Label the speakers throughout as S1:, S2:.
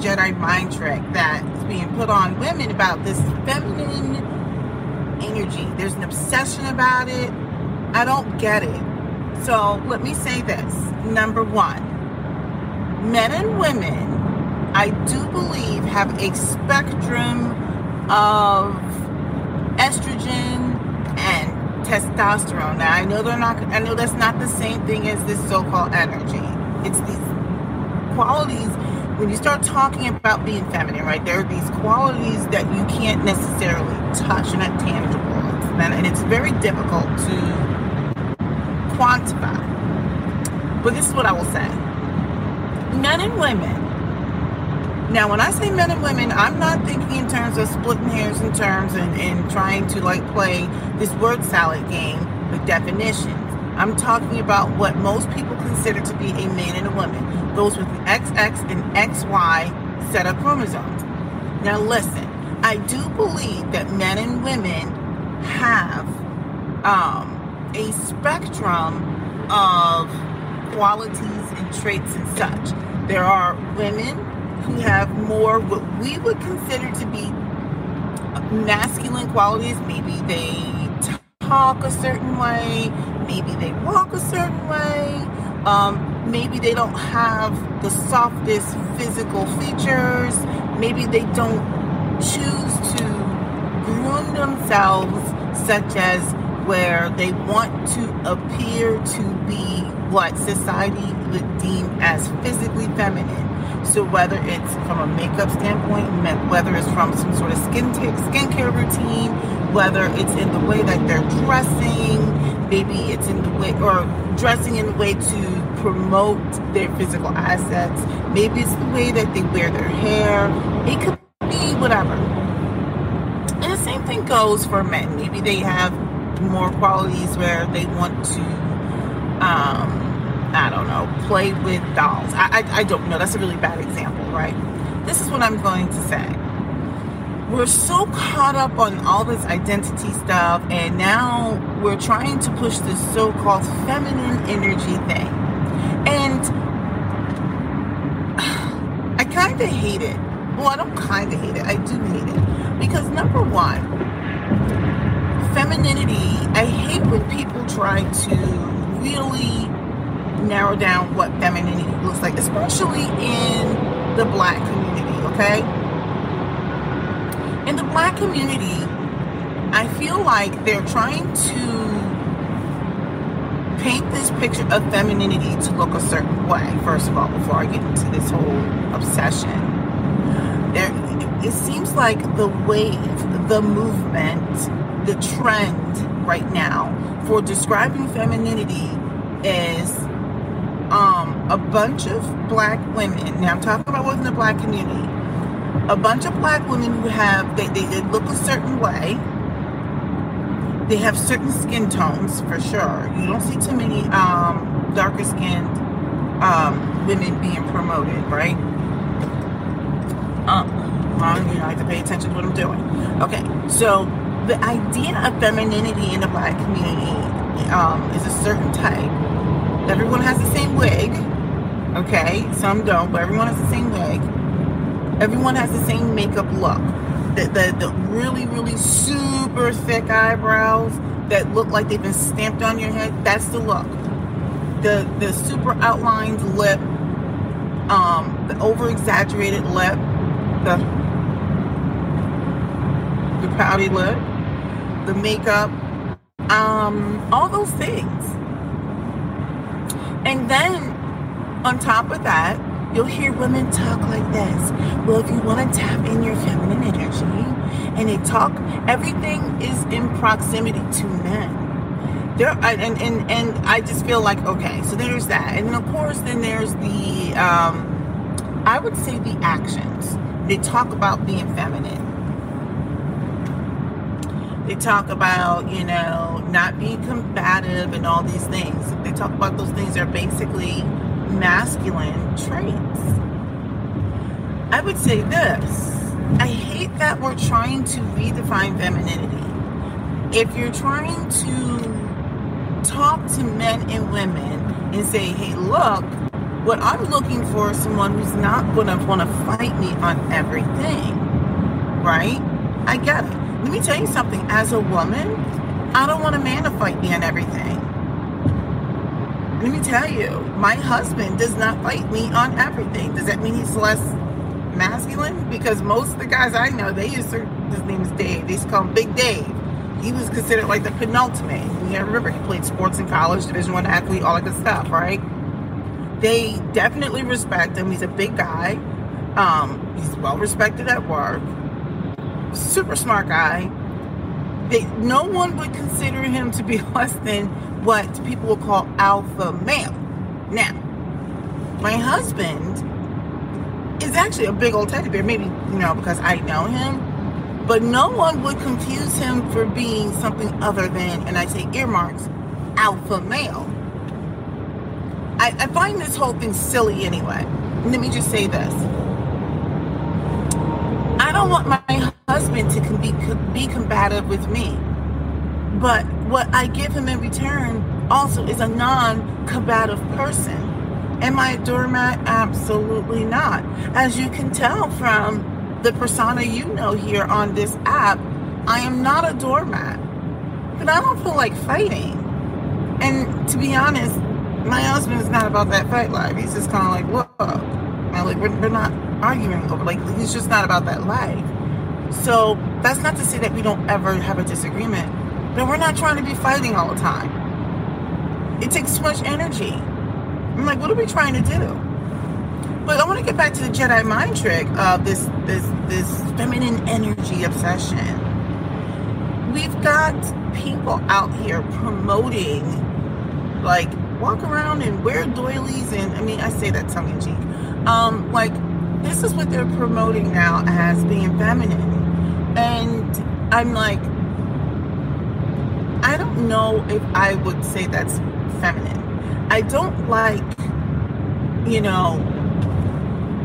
S1: Jedi mind trick that is being put on women about this feminine energy. There's an obsession about it. I don't get it. So, let me say this number one, men and women, I do believe, have a spectrum of estrogen and testosterone. Now, I know they're not, I know that's not the same thing as this so called energy. It's these qualities. When you start talking about being feminine, right, there are these qualities that you can't necessarily touch and not tangible. And it's very difficult to quantify. But this is what I will say men and women. Now, when I say men and women, I'm not thinking in terms of splitting hairs in terms and, and trying to like play this word salad game with definitions. I'm talking about what most people consider to be a man and a woman, those with an XX and XY set of chromosomes. Now, listen, I do believe that men and women have um, a spectrum of qualities and traits and such. There are women who have more what we would consider to be masculine qualities. Maybe they talk a certain way, maybe they walk a certain way, um, maybe they don't have the softest physical features, maybe they don't choose to groom themselves, such as where they want to appear to be what society would deem as physically feminine. So whether it's from a makeup standpoint, whether it's from some sort of skin t- skincare routine, whether it's in the way that they're dressing, maybe it's in the way or dressing in a way to promote their physical assets, maybe it's the way that they wear their hair. It could be whatever. And the same thing goes for men. Maybe they have more qualities where they want to um, I don't know, play with dolls. I, I, I don't know. That's a really bad example, right? This is what I'm going to say. We're so caught up on all this identity stuff, and now we're trying to push this so called feminine energy thing. And I kind of hate it. Well, I don't kind of hate it. I do hate it. Because, number one, femininity, I hate when people try to really narrow down what femininity looks like, especially in the black community, okay? In the black community, I feel like they're trying to paint this picture of femininity to look a certain way, first of all, before I get into this whole obsession. There, it seems like the wave, the movement, the trend right now for describing femininity is um, a bunch of black women. Now I'm talking about within the black community. A bunch of black women who have they, they, look a certain way. They have certain skin tones for sure. You don't see too many um, darker skinned um, women being promoted, right? Um, you know, I have to pay attention to what I'm doing. Okay, so the idea of femininity in the black community um, is a certain type Everyone has the same wig. Okay, some don't, but everyone has the same wig. Everyone has the same makeup look. The, the, the really, really super thick eyebrows that look like they've been stamped on your head. That's the look. The the super outlined lip, um, the over exaggerated lip, the the pouty lip, the makeup, um, all those things and then on top of that, you'll hear women talk like this. Well, if you want to tap in your feminine energy, and they talk, everything is in proximity to men. There, and, and, and I just feel like, okay, so there's that. And then, of course, then there's the, um, I would say the actions. They talk about being feminine. They talk about, you know, not being combative and all these things. They talk about those things are basically masculine traits. I would say this I hate that we're trying to redefine femininity. If you're trying to talk to men and women and say, hey, look, What I'm looking for is someone who's not going to want to fight me on everything. Right? I get it. Let me tell you something. As a woman, I don't want a man to fight me on everything. Let me tell you, my husband does not fight me on everything. Does that mean he's less masculine? Because most of the guys I know, they used to, his name is Dave. They used to call him Big Dave. He was considered like the penultimate. You remember he played sports in college, Division One athlete, all that good stuff, right? They definitely respect him. He's a big guy. Um, he's well respected at work. Super smart guy. They, no one would consider him to be less than what people will call alpha male. Now, my husband is actually a big old teddy bear, maybe, you know, because I know him. But no one would confuse him for being something other than, and I say earmarks, alpha male. I, I find this whole thing silly anyway. Let me just say this. I don't want my husband to be, be combative with me. But what I give him in return also is a non combative person. Am I a doormat? Absolutely not. As you can tell from the persona you know here on this app, I am not a doormat. But I don't feel like fighting. And to be honest, my husband is not about that fight life. He's just kind of like, look, like we're, we're not arguing over. Like he's just not about that life. So that's not to say that we don't ever have a disagreement, but we're not trying to be fighting all the time. It takes too much energy. I'm like, what are we trying to do? But I want to get back to the Jedi mind trick of this this this feminine energy obsession. We've got people out here promoting like walk around and wear doilies and I mean I say that tongue in cheek. Um like this is what they're promoting now as being feminine. And I'm like I don't know if I would say that's feminine. I don't like you know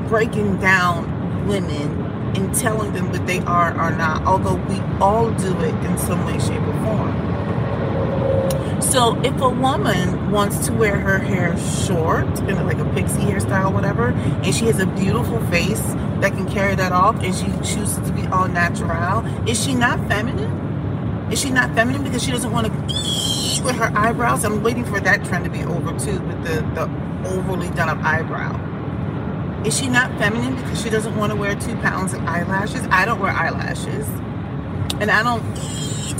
S1: breaking down women and telling them what they are or not, although we all do it in some way, shape, or form. So if a woman wants to wear her hair short, in like a pixie hairstyle, whatever, and she has a beautiful face that can carry that off, and she chooses to be all natural, is she not feminine? Is she not feminine because she doesn't want to with her eyebrows? I'm waiting for that trend to be over too, with the the overly done up eyebrow. Is she not feminine because she doesn't want to wear two pounds of eyelashes? I don't wear eyelashes. And I don't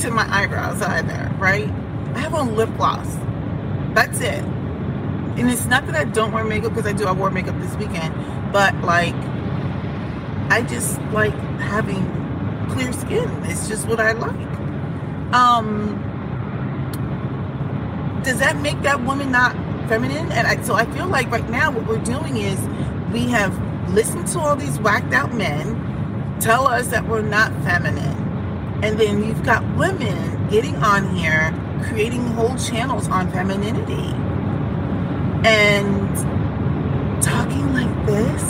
S1: to my eyebrows either, right? I have on lip gloss. That's it. And it's not that I don't wear makeup because I do. I wore makeup this weekend. But like, I just like having clear skin. It's just what I like. Um, does that make that woman not feminine? And I, so I feel like right now what we're doing is we have listened to all these whacked out men tell us that we're not feminine. And then you've got women getting on here creating whole channels on femininity and talking like this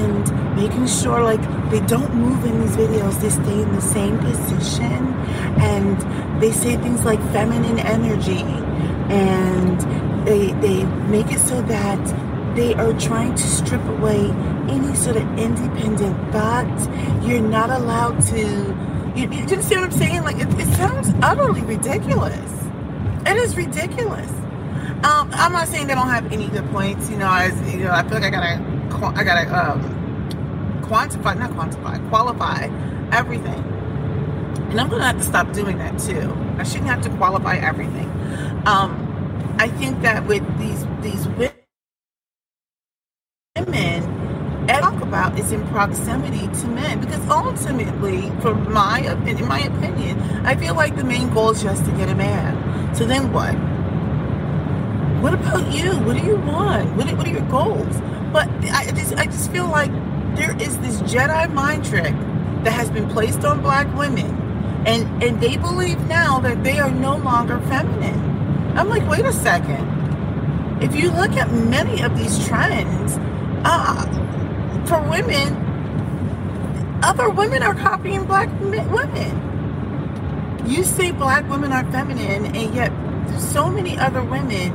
S1: and making sure like they don't move in these videos they stay in the same position and they say things like feminine energy and they they make it so that they are trying to strip away any sort of independent thought. You're not allowed to. You, you understand what I'm saying? Like it, it sounds utterly ridiculous. It is ridiculous. Um, I'm not saying they don't have any good points. You know, as you know, I feel like I gotta, I gotta um, quantify, not quantify, qualify everything. And I'm gonna have to stop doing that too. I shouldn't have to qualify everything. Um, I think that with these these women talk about is in proximity to men because ultimately from my in my opinion i feel like the main goal is just to get a man so then what what about you what do you want what are, what are your goals but i just i just feel like there is this jedi mind trick that has been placed on black women. And and they believe now that they are no longer feminine. I'm like wait a second. If you look at many of these trends uh, for women, other women are copying black women. You say black women are feminine, and yet so many other women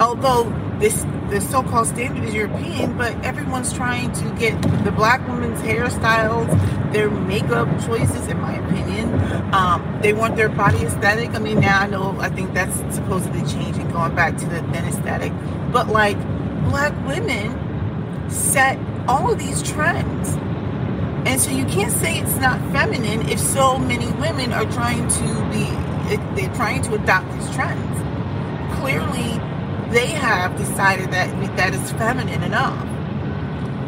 S1: although this the so-called standard is European, but everyone's trying to get the black women's hairstyles, their makeup choices, in my opinion. Um, they want their body aesthetic. I mean, now I know I think that's supposedly changing, going back to the thin aesthetic. But like black women set all of these trends. And so you can't say it's not feminine if so many women are trying to be they're trying to adopt these trends. Clearly they have decided that that is feminine enough.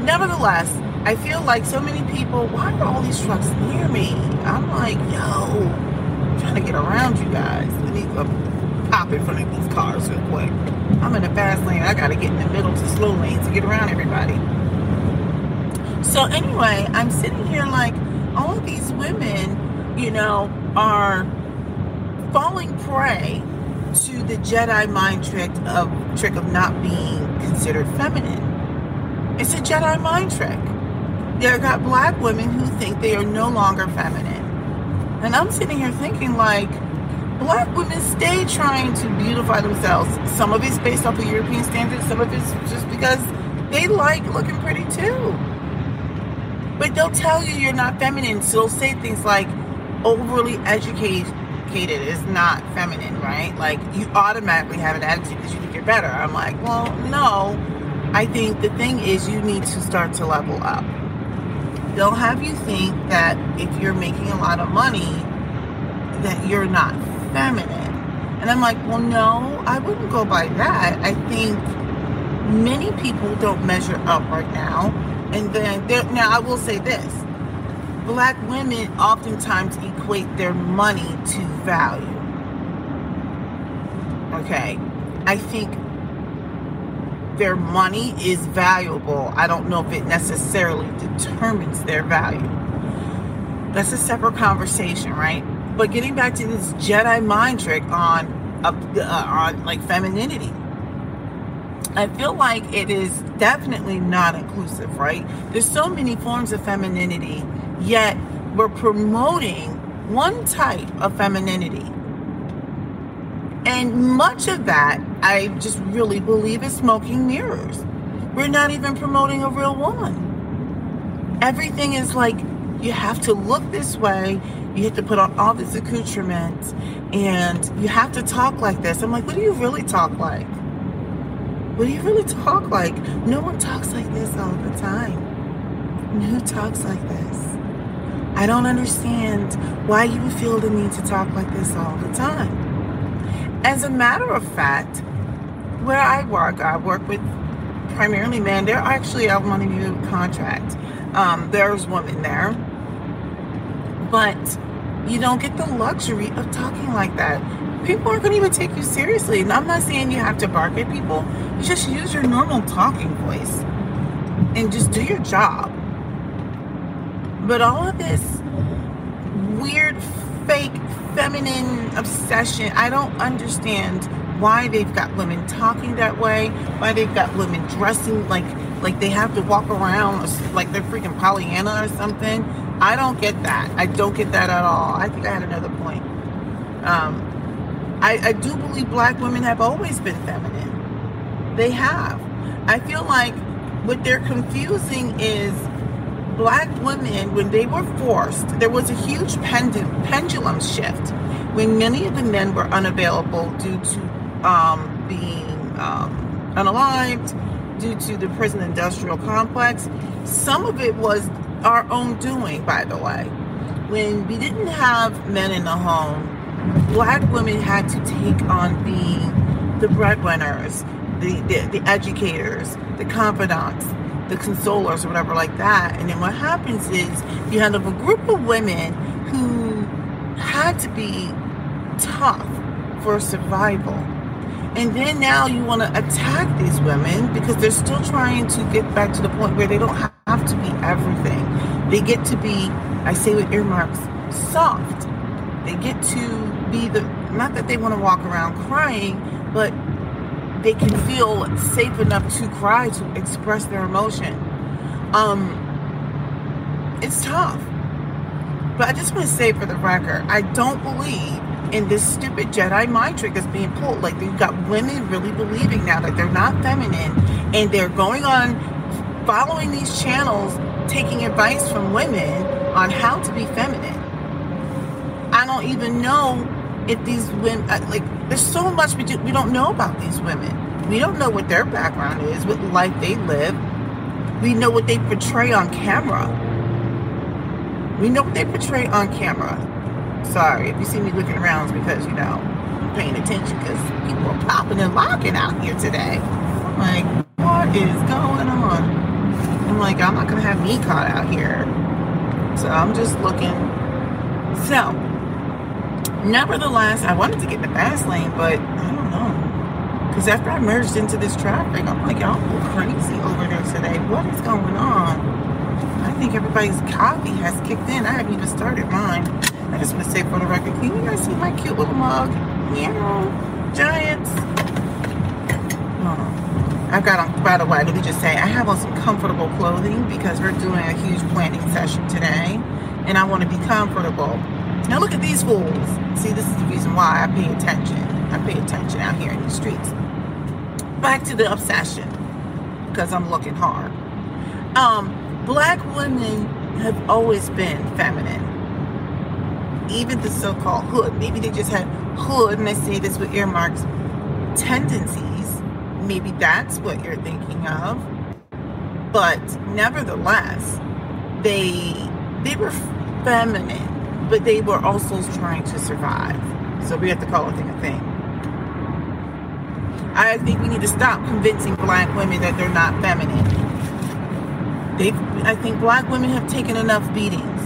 S1: Nevertheless, I feel like so many people, why are all these trucks near me? I'm like, yo, I'm trying to get around you guys. Let me uh, pop in front of these cars real quick. I'm in a fast lane. I got to get in the middle to slow lane to get around everybody. So anyway, I'm sitting here like all these women, you know, are falling prey to the Jedi mind trick of trick of not being considered feminine. It's a Jedi mind trick. There got black women who think they are no longer feminine. And I'm sitting here thinking like black women stay trying to beautify themselves. Some of it's based off of European standards, some of it's just because they like looking pretty too. But they'll tell you you're not feminine, so they'll say things like overly educated educated is not feminine, right? Like you automatically have an attitude because you think you're better. I'm like, well, no. I think the thing is you need to start to level up. They'll have you think that if you're making a lot of money, that you're not feminine. And I'm like, well, no, I wouldn't go by that. I think many people don't measure up right now. And then now I will say this black women oftentimes equate their money to value. Okay, I think their money is valuable. I don't know if it necessarily determines their value. That's a separate conversation, right? But getting back to this Jedi mind trick on uh, on like femininity, I feel like it is definitely not inclusive, right? There's so many forms of femininity Yet we're promoting one type of femininity. And much of that, I just really believe, is smoking mirrors. We're not even promoting a real woman. Everything is like you have to look this way, you have to put on all this accoutrements, and you have to talk like this. I'm like, what do you really talk like? What do you really talk like? No one talks like this all the time. And who talks like this? I don't understand why you feel the need to talk like this all the time. As a matter of fact, where I work, I work with primarily men. They're actually a money new contract. Um, there's women there, but you don't get the luxury of talking like that. People aren't going to even take you seriously. And I'm not saying you have to bark at people. You just use your normal talking voice and just do your job. But all of this weird, fake, feminine obsession, I don't understand why they've got women talking that way, why they've got women dressing like like they have to walk around like they're freaking Pollyanna or something. I don't get that. I don't get that at all. I think I had another point. Um, I, I do believe black women have always been feminine. They have. I feel like what they're confusing is black women, when they were forced, there was a huge pendulum, pendulum shift when many of the men were unavailable due to um, being um, unalived, due to the prison industrial complex. Some of it was our own doing, by the way. When we didn't have men in the home, black women had to take on being the breadwinners, the, the, the educators, the confidants, the consolers or whatever like that. And then what happens is you have a group of women who had to be tough for survival. And then now you want to attack these women because they're still trying to get back to the point where they don't have to be everything. They get to be, I say with earmarks, soft. They get to be the, not that they want to walk around crying, but they can feel safe enough to cry to express their emotion. Um, it's tough. But I just want to say for the record, I don't believe in this stupid Jedi mind trick that's being pulled. Like you've got women really believing now that they're not feminine and they're going on following these channels, taking advice from women on how to be feminine. I don't even know if these women, uh, like, there's so much we, do, we don't know about these women. We don't know what their background is, what life they live. We know what they portray on camera. We know what they portray on camera. Sorry, if you see me looking around, it's because, you know, I'm paying attention because people are popping and locking out here today. I'm like, what is going on? I'm like, I'm not going to have me caught out here. So I'm just looking. So, nevertheless, I wanted to get the fast lane, but I don't know. Because after I merged into this traffic, I'm like, y'all crazy over there today. What is going on? I think everybody's coffee has kicked in. I haven't even started mine. I just want to say for the record, can you guys see my cute little mug? Yeah, giants. I've got on, by the way, let me just say, I have on some comfortable clothing because we're doing a huge planning session today and I want to be comfortable. Now look at these fools. See, this is the reason why I pay attention. I pay attention out here in the streets. Back to the obsession because I'm looking hard. Um, black women have always been feminine. Even the so-called hood. Maybe they just had hood, and I say this with earmarks, tendencies. Maybe that's what you're thinking of. But nevertheless, they they were feminine, but they were also trying to survive. So we have to call a thing a thing. I think we need to stop convincing black women that they're not feminine they I think black women have taken enough beatings.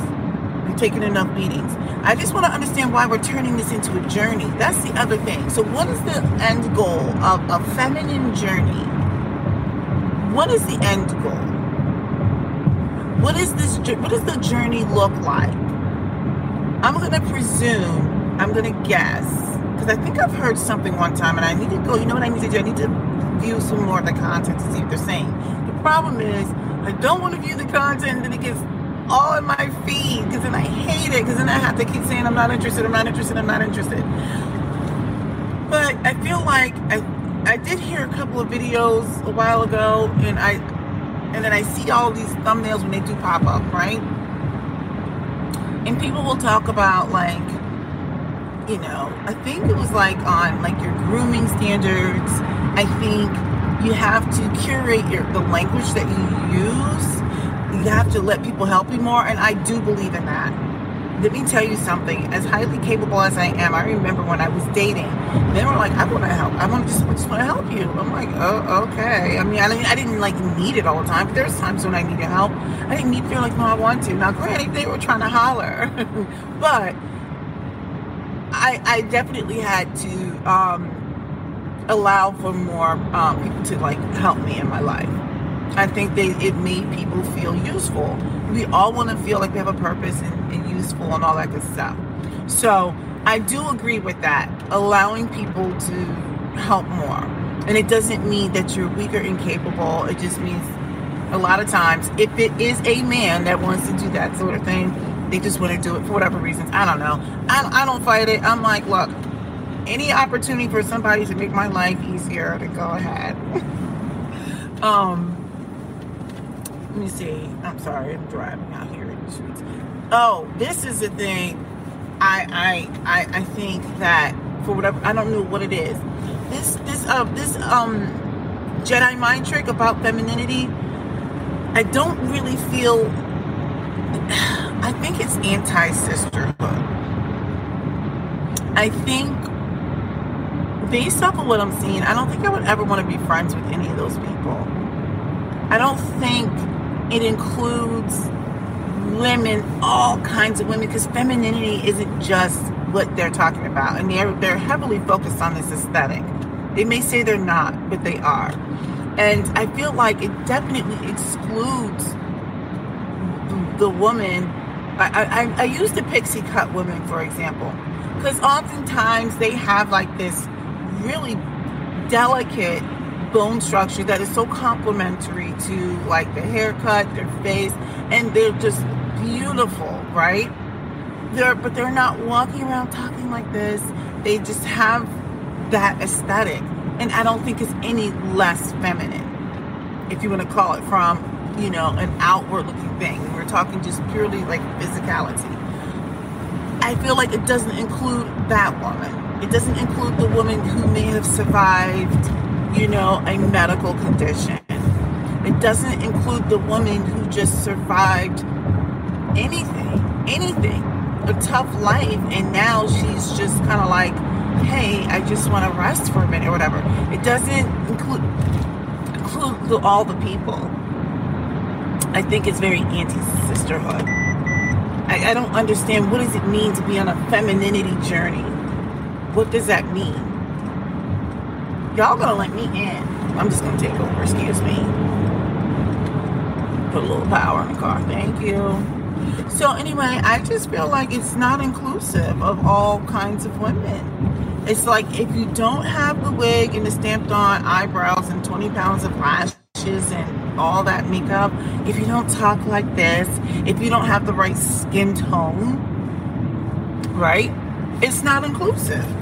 S1: We've taken enough beatings. I just want to understand why we're turning this into a journey. That's the other thing. So what is the end goal of a feminine journey? What is the end goal? What is this what does the journey look like? I'm going to presume, I'm going to guess because I think I've heard something one time and I need to go, you know what I need to do? I need to view some more of the content to see what they're saying. The problem is I don't want to view the content and it gets all in my feed because then I hate it because then I have to keep saying I'm not interested, I'm not interested, I'm not interested. But I feel like I I did hear a couple of videos a while ago and I and then I see all these thumbnails when they do pop up, right? And people will talk about like you know, I think it was like on like your grooming standards. I think you have to curate your the language that you use. You have to let people help you more, and I do believe in that. Let me tell you something. As highly capable as I am, I remember when I was dating, they were like, "I want to help. I want to just, just want to help you." I'm like, "Oh, okay." I mean, I didn't, I didn't like need it all the time, but there's times when I needed help. I didn't need to feel like, "No, I want to." Now, granted, they were trying to holler, but I, I definitely had to um, allow for more um, people to like help me in my life. I think they it made people feel useful. We all want to feel like we have a purpose and, and useful and all that good stuff. So I do agree with that, allowing people to help more. And it doesn't mean that you're weak or incapable. It just means a lot of times, if it is a man that wants to do that sort of thing, they just want to do it for whatever reasons. I don't know. I, I don't fight it. I'm like, look, any opportunity for somebody to make my life easier to go ahead. um, let me see. I'm sorry, I'm driving out here in the streets. Oh, this is the thing. I I I, I think that for whatever I don't know what it is. This this uh this um Jedi mind trick about femininity. I don't really feel. I think it's anti sisterhood. I think based off of what I'm seeing, I don't think I would ever want to be friends with any of those people. I don't think it includes women, all kinds of women, because femininity isn't just what they're talking about. And they're, they're heavily focused on this aesthetic. They may say they're not, but they are. And I feel like it definitely excludes the, woman. I, I, I use the pixie cut women, for example, because oftentimes they have like this really delicate bone structure that is so complementary to like the haircut, their face, and they're just beautiful, right? they're but they're not walking around talking like this. They just have that aesthetic, and I don't think it's any less feminine, if you want to call it from you know an outward looking thing. We're talking just purely like physicality. I feel like it doesn't include that woman. It doesn't include the woman who may have survived, you know, a medical condition. It doesn't include the woman who just survived anything, anything, a tough life, and now she's just kind of like, hey, I just want to rest for a minute or whatever. It doesn't include include the, all the people. I think it's very anti-sisterhood. I, I don't understand what does it mean to be on a femininity journey. What does that mean? Y'all gonna let me in? I'm just gonna take over. Excuse me. Put a little power in the car. Thank you. So anyway, I just feel like it's not inclusive of all kinds of women. It's like if you don't have the wig and the stamped on eyebrows and 20 pounds of lashes and all that makeup, if you don't talk like this, if you don't have the right skin tone, right? It's not inclusive.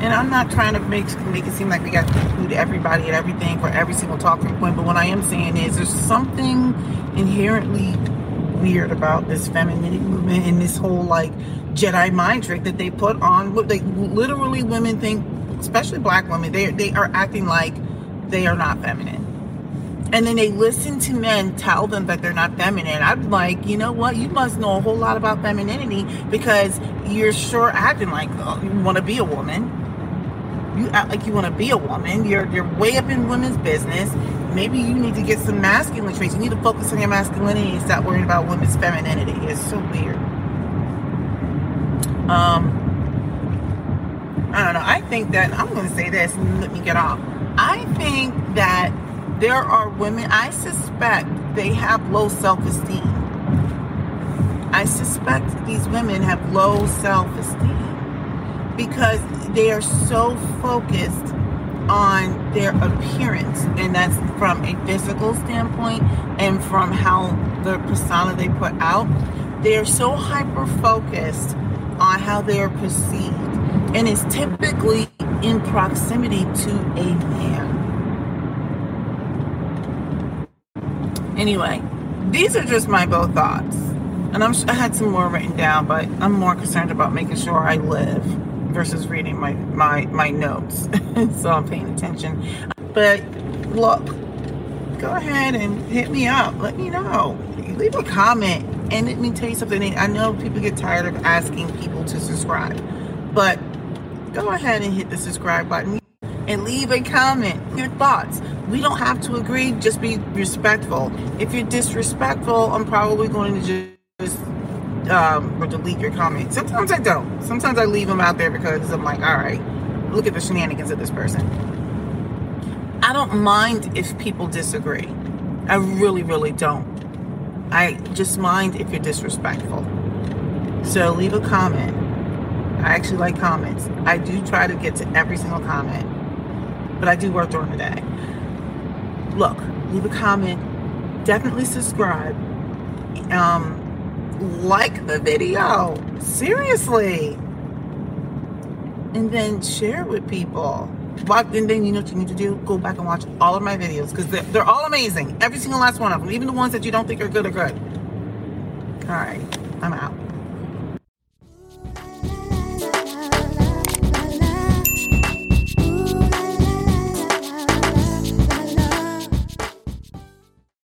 S1: And I'm not trying to make make it seem like we got to include everybody and everything for every single talking point. But what I am saying is there's something inherently weird about this femininity movement and this whole like Jedi mind trick that they put on. Like literally, women think, especially black women, they they are acting like they are not feminine. And then they listen to men tell them that they're not feminine. I'm like, you know what? You must know a whole lot about femininity because you're sure acting like oh, you want to be a woman. You act like you want to be a woman. You're you're way up in women's business maybe you need to get some masculine traits. You need to focus on your masculinity and stop worrying about women's femininity. It's so weird. Um, I don't know. I think that I'm going to say this and let me get off. I think that there are women. I suspect they have low self-esteem. I suspect these women have low self-esteem because they are so focused on their appearance, and that's from a physical standpoint and from how the persona they put out. They're so hyper focused on how they're perceived, and it's typically in proximity to a man. Anyway, these are just my both thoughts. And I'm, I had some more written down, but I'm more concerned about making sure I live versus reading my my my notes. So i'm paying attention. But look go ahead and hit me up. Let me know. Leave a comment. And let me tell you something. I know people get tired of asking people to subscribe. But go ahead and hit the subscribe button and leave a comment. Your thoughts. We don't have to agree. Just be respectful. If you're disrespectful i'm probably going to just um, or delete your comment. Sometimes I don't. Sometimes I leave them out there because I'm like, all right, look at the shenanigans of this person. I don't mind if people disagree. I really, really don't. I just mind if you're disrespectful. So leave a comment. I actually like comments. I do try to get to every single comment, but I do work during the day. Look, leave a comment. Definitely subscribe. Um, like the video. Seriously. And then share it with people. And then you know what you need to do? Go back and watch all of my videos because they're, they're all amazing. Every single last one of them. Even the ones that you don't think are good are good. All right. I'm out.